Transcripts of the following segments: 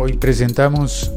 Hoy presentamos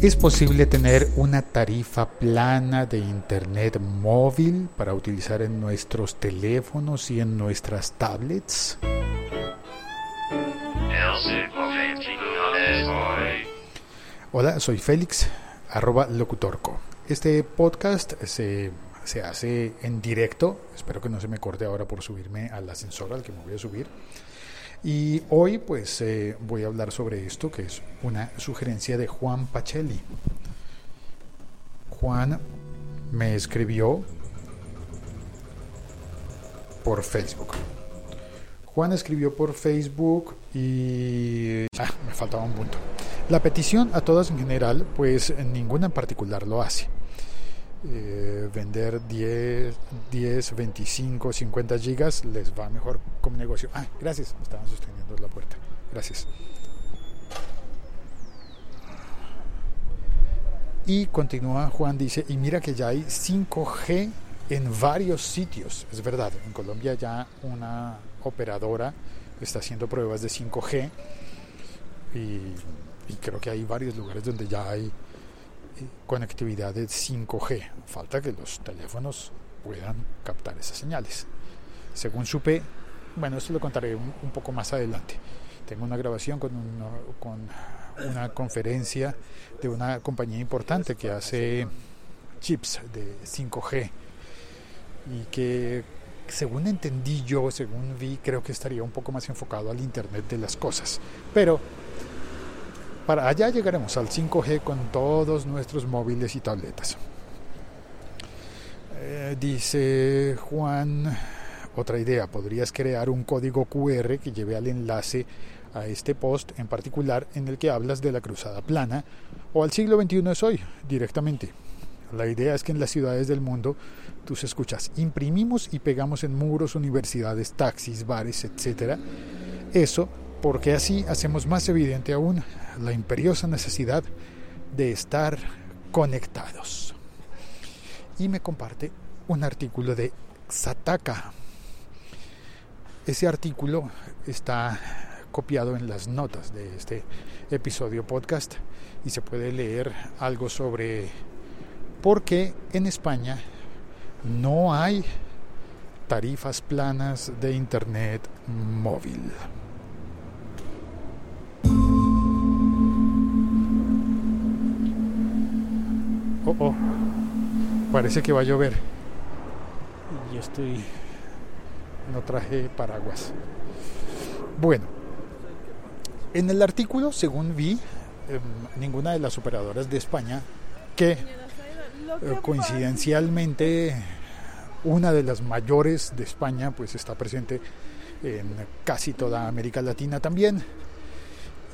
¿Es posible tener una tarifa plana de internet móvil para utilizar en nuestros teléfonos y en nuestras tablets? Hola, soy Félix, arroba locutorco. Este podcast se, se hace en directo, espero que no se me corte ahora por subirme al ascensor al que me voy a subir. Y hoy pues eh, voy a hablar sobre esto, que es una sugerencia de Juan Pacelli. Juan me escribió por Facebook. Juan escribió por Facebook y... Ah, me faltaba un punto. La petición a todas en general, pues ninguna en particular lo hace. Eh, vender 10, 10, 25, 50 gigas les va mejor como negocio. Ah, gracias, me estaban sosteniendo la puerta. Gracias. Y continúa Juan, dice, y mira que ya hay 5G en varios sitios. Es verdad, en Colombia ya una operadora está haciendo pruebas de 5G y, y creo que hay varios lugares donde ya hay conectividad de 5G. Falta que los teléfonos puedan captar esas señales. Según supe, bueno, esto lo contaré un, poco más adelante. Tengo una grabación con, con una conferencia de una compañía importante que hace chips de 5G y que según entendí yo, según vi, creo que estaría un poco más enfocado al Internet de las cosas. Pero para allá llegaremos al 5G con todos nuestros móviles y tabletas. Eh, dice Juan, otra idea, podrías crear un código QR que lleve al enlace a este post en particular en el que hablas de la cruzada plana o al siglo XXI es hoy directamente. La idea es que en las ciudades del mundo tus escuchas imprimimos y pegamos en muros, universidades, taxis, bares, etc. Eso porque así hacemos más evidente aún la imperiosa necesidad de estar conectados. Y me comparte un artículo de Sataka. Ese artículo está copiado en las notas de este episodio podcast y se puede leer algo sobre por qué en España no hay tarifas planas de Internet móvil. Oh, oh. Parece que va a llover. Y yo estoy. No traje paraguas. Bueno, en el artículo, según vi, em, ninguna de las operadoras de España, que eh, coincidencialmente una de las mayores de España, pues está presente en casi toda América Latina también.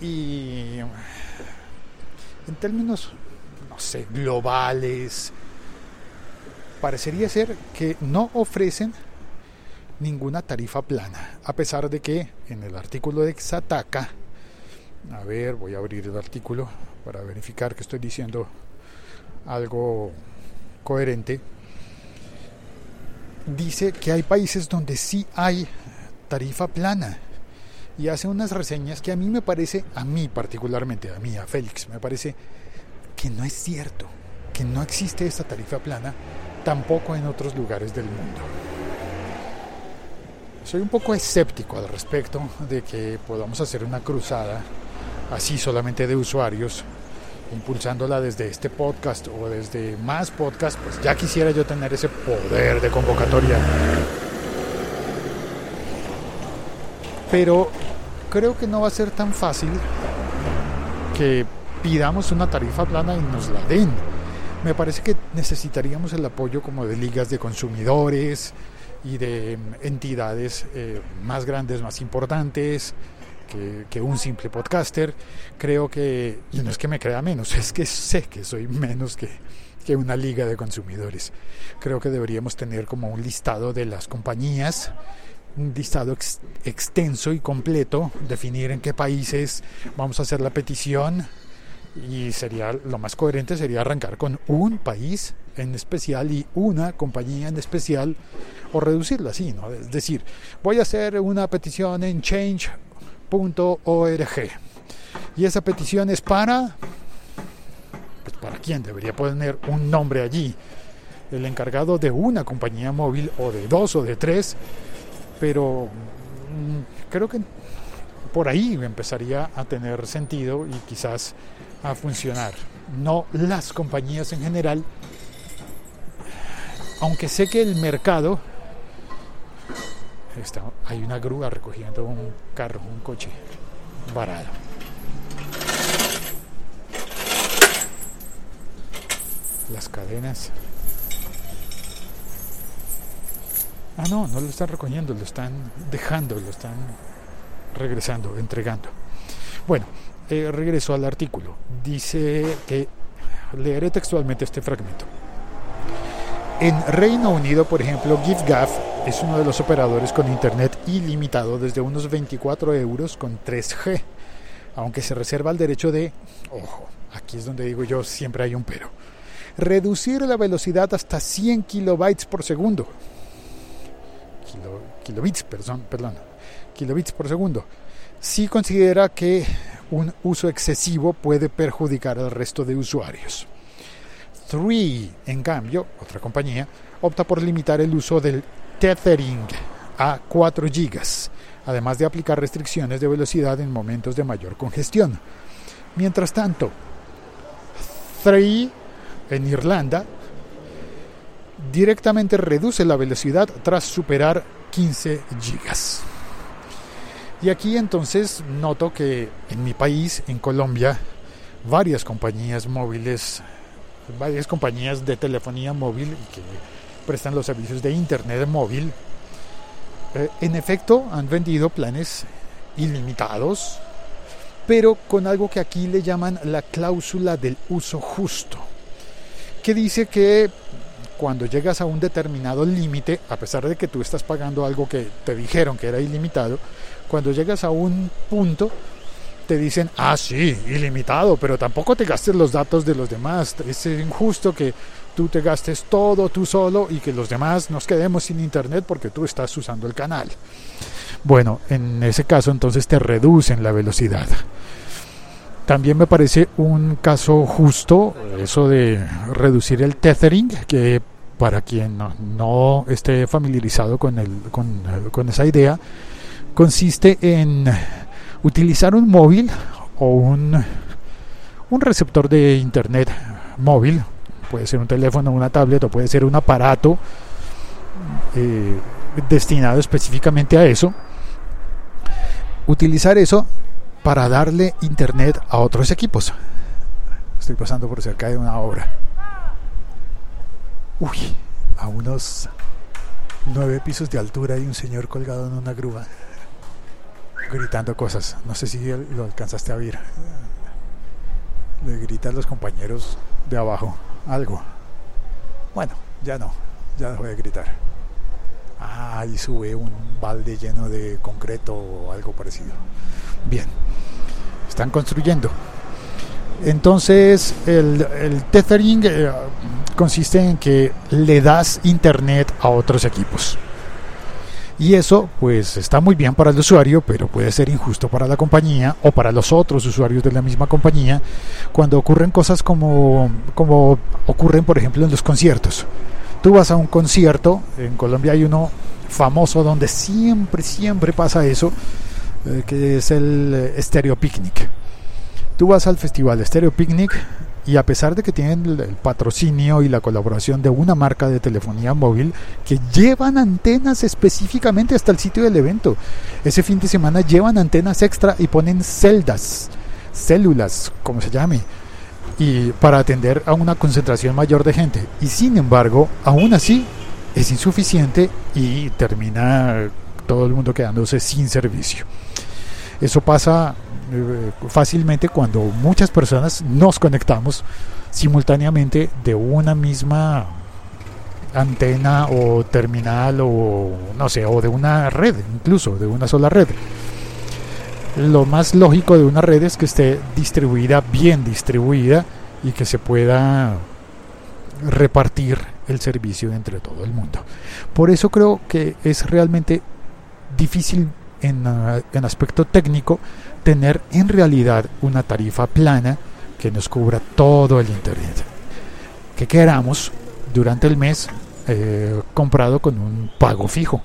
Y en términos globales. Parecería ser que no ofrecen ninguna tarifa plana, a pesar de que en el artículo de Xataka, a ver, voy a abrir el artículo para verificar que estoy diciendo algo coherente, dice que hay países donde sí hay tarifa plana y hace unas reseñas que a mí me parece, a mí particularmente, a mí, a Félix, me parece que no es cierto, que no existe esta tarifa plana tampoco en otros lugares del mundo. Soy un poco escéptico al respecto de que podamos hacer una cruzada así solamente de usuarios, impulsándola desde este podcast o desde más podcasts, pues ya quisiera yo tener ese poder de convocatoria. Pero creo que no va a ser tan fácil que pidamos una tarifa plana y nos la den. Me parece que necesitaríamos el apoyo como de ligas de consumidores y de em, entidades eh, más grandes, más importantes que, que, un simple podcaster. Creo que, y no es que me crea menos, es que sé que soy menos que, que una liga de consumidores. Creo que deberíamos tener como un listado de las compañías un listado extenso y completo, definir en qué países vamos a hacer la petición, y sería lo más coherente sería arrancar con un país en especial y una compañía en especial o reducirla así, ¿no? Es decir, voy a hacer una petición en change.org Y esa petición es para... Pues para quién debería poner un nombre allí. El encargado de una compañía móvil o de dos o de tres. Pero mm, creo que por ahí empezaría a tener sentido y quizás a funcionar. No las compañías en general, aunque sé que el mercado está, hay una grúa recogiendo un carro, un coche varado. Las cadenas. Ah, no, no lo están recogiendo, lo están dejando, lo están regresando, entregando. Bueno, eh, regreso al artículo. Dice que leeré textualmente este fragmento. En Reino Unido, por ejemplo, GiveGaff es uno de los operadores con internet ilimitado desde unos 24 euros con 3G, aunque se reserva el derecho de, ojo, aquí es donde digo yo, siempre hay un pero, reducir la velocidad hasta 100 kilobytes por segundo. kilobits, perdón, perdón, kilobits por segundo. Si considera que un uso excesivo puede perjudicar al resto de usuarios. 3, en cambio, otra compañía, opta por limitar el uso del tethering a 4 GB, además de aplicar restricciones de velocidad en momentos de mayor congestión. Mientras tanto, 3 en Irlanda directamente reduce la velocidad tras superar 15 GB. Y aquí entonces noto que en mi país, en Colombia, varias compañías móviles varias compañías de telefonía móvil que prestan los servicios de internet móvil, eh, en efecto han vendido planes ilimitados, pero con algo que aquí le llaman la cláusula del uso justo, que dice que cuando llegas a un determinado límite, a pesar de que tú estás pagando algo que te dijeron que era ilimitado, cuando llegas a un punto te dicen, ah, sí, ilimitado, pero tampoco te gastes los datos de los demás. Es injusto que tú te gastes todo tú solo y que los demás nos quedemos sin internet porque tú estás usando el canal. Bueno, en ese caso entonces te reducen la velocidad. También me parece un caso justo eso de reducir el tethering, que para quien no, esté familiarizado con, el, con, con esa idea, consiste en utilizar un móvil o un, un receptor de internet móvil, puede ser un teléfono, una tablet o puede ser un aparato eh, destinado específicamente a eso, utilizar eso para darle internet a otros equipos. Estoy pasando por cerca de una obra. Uy, a unos nueve pisos de altura hay un señor colgado en una grúa gritando cosas. No sé si lo alcanzaste a oír. Le gritan los compañeros de abajo algo. Bueno, ya no, ya dejó de gritar. Ah, y sube un balde lleno de concreto o algo parecido. Bien, están construyendo. Entonces, el, el tethering eh, consiste en que le das internet a otros equipos. Y eso pues está muy bien para el usuario, pero puede ser injusto para la compañía o para los otros usuarios de la misma compañía cuando ocurren cosas como, como ocurren por ejemplo en los conciertos. Tú vas a un concierto, en Colombia hay uno famoso donde siempre, siempre pasa eso, eh, que es el Stereo Picnic. Tú vas al festival Stereo Picnic y a pesar de que tienen el patrocinio y la colaboración de una marca de telefonía móvil que llevan antenas específicamente hasta el sitio del evento, ese fin de semana llevan antenas extra y ponen celdas, células, como se llame, y para atender a una concentración mayor de gente. Y sin embargo, aún así es insuficiente y termina todo el mundo quedándose sin servicio. Eso pasa fácilmente cuando muchas personas nos conectamos simultáneamente de una misma antena o terminal o no sé, o de una red, incluso de una sola red. Lo más lógico de una red es que esté distribuida, bien distribuida y que se pueda repartir el servicio entre todo el mundo. Por eso creo que es realmente difícil en, en aspecto técnico tener en realidad una tarifa plana que nos cubra todo el Internet. Que queramos durante el mes eh, comprado con un pago fijo.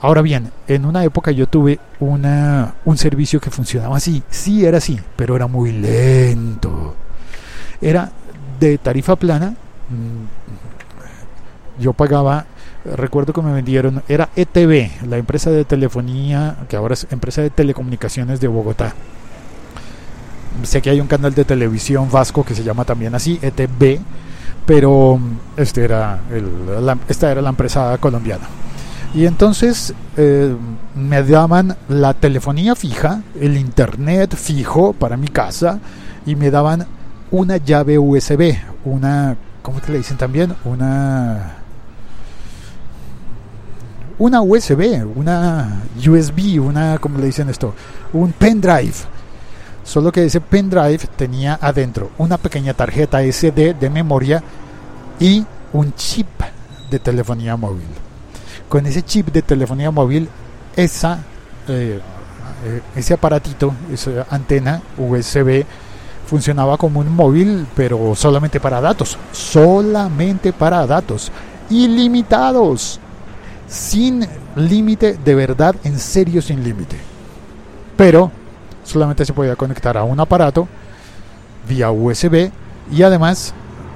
Ahora bien, en una época yo tuve una, un servicio que funcionaba así, sí era así, pero era muy lento. Era de tarifa plana, mm, yo pagaba, recuerdo que me vendieron, era ETV, la empresa de telefonía, que ahora es empresa de telecomunicaciones de Bogotá. Sé que hay un canal de televisión vasco que se llama también así, ETV, pero este era esta era la empresa colombiana. Y entonces eh, me daban la telefonía fija, el internet fijo para mi casa y me daban una llave USB, una, ¿cómo te le dicen también? Una una USB, una USB, una, ¿cómo le dicen esto? Un pendrive. Solo que ese pendrive tenía adentro una pequeña tarjeta SD de memoria y un chip de telefonía móvil. Con ese chip de telefonía móvil, esa, eh, eh ese aparatito, esa antena USB, funcionaba como un móvil, pero solamente para datos. Solamente para datos. Ilimitados sin límite, de verdad, en serio sin límite. Pero solamente se podía conectar a un aparato vía USB y además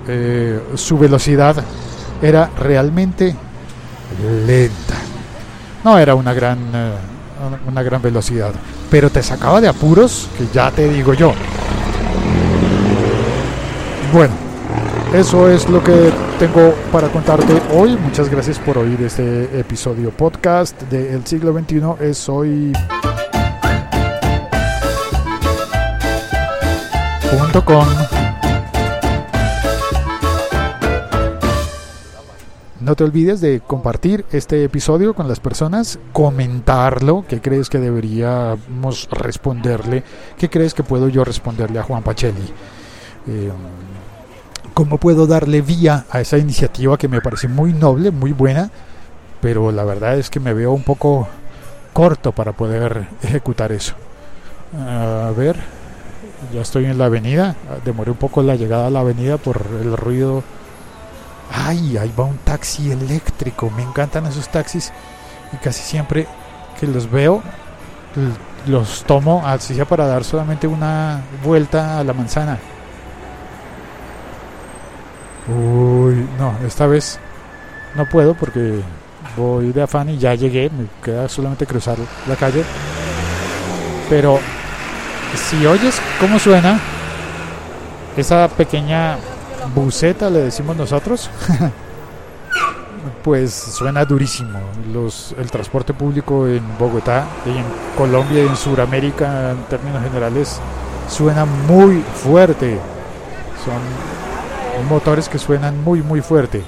eh, su velocidad era realmente lenta. No era una gran, eh, una gran velocidad, pero te sacaba de apuros que ya te digo yo. Bueno, eso es lo que tengo para contarte hoy. Muchas gracias por oír este episodio podcast de El siglo XXI. Es hoy. .com. No te olvides de compartir este episodio con las personas, comentarlo, qué crees que deberíamos responderle, qué crees que puedo yo responderle a Juan Pacelli. Eh, cómo puedo darle vía a esa iniciativa que me parece muy noble, muy buena, pero la verdad es que me veo un poco corto para poder ejecutar eso. A ver, ya estoy en la avenida, demoré un poco la llegada a la avenida por el ruido. ¡Ay! Ahí va un taxi eléctrico, me encantan esos taxis y casi siempre que los veo los tomo así sea para dar solamente una vuelta a la manzana Uy, no, esta vez no puedo porque voy de afán y ya llegué, me queda solamente cruzar la calle. Pero si oyes cómo suena esa pequeña buceta, le decimos nosotros, pues suena durísimo. Los, el transporte público en Bogotá y en Colombia y en Sudamérica en términos generales suena muy fuerte. Son motores que suenan muy muy fuerte.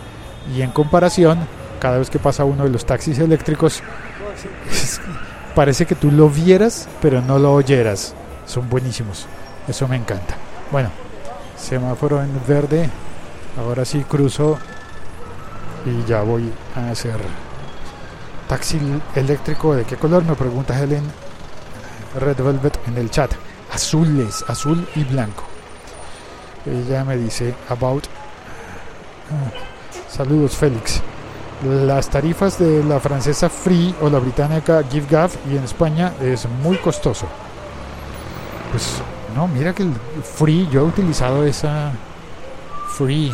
Y en comparación cada vez que pasa uno de los taxis eléctricos parece que tú lo vieras pero no lo oyeras. Son buenísimos. Eso me encanta. Bueno semáforo en verde. Ahora sí cruzo y ya voy a hacer taxi eléctrico. De qué color me pregunta Helen Red Velvet en el chat. Azules azul y blanco ella me dice, about... Saludos, Félix. Las tarifas de la francesa Free o la británica GiveGav y en España es muy costoso. Pues no, mira que el Free, yo he utilizado esa Free,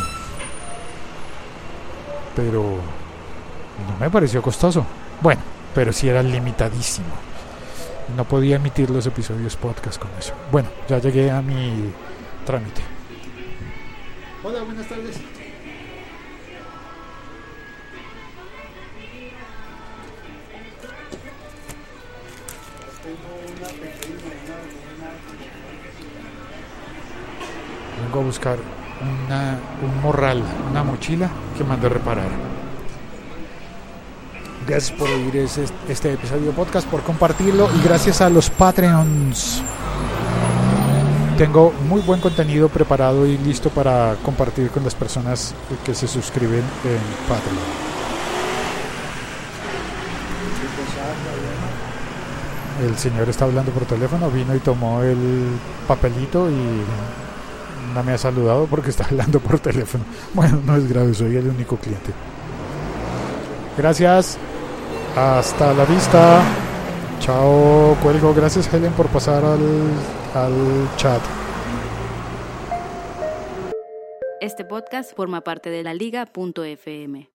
pero no me pareció costoso. Bueno, pero sí era limitadísimo. No podía emitir los episodios podcast con eso. Bueno, ya llegué a mi trámite. Hola, buenas tardes. Vengo a buscar una, un morral, una mochila que mandé reparar. Gracias por oír este, este episodio podcast, por compartirlo y gracias a los Patreons tengo muy buen contenido preparado y listo para compartir con las personas que se suscriben en Patreon. el señor está hablando por teléfono, vino y tomó el papelito y no me ha saludado porque está hablando por teléfono. Bueno, no es grave, soy el único cliente. Gracias. Hasta la vista. Chao, cuelgo. Gracias Helen por pasar al, al chat. Este podcast forma parte de la liga.fm.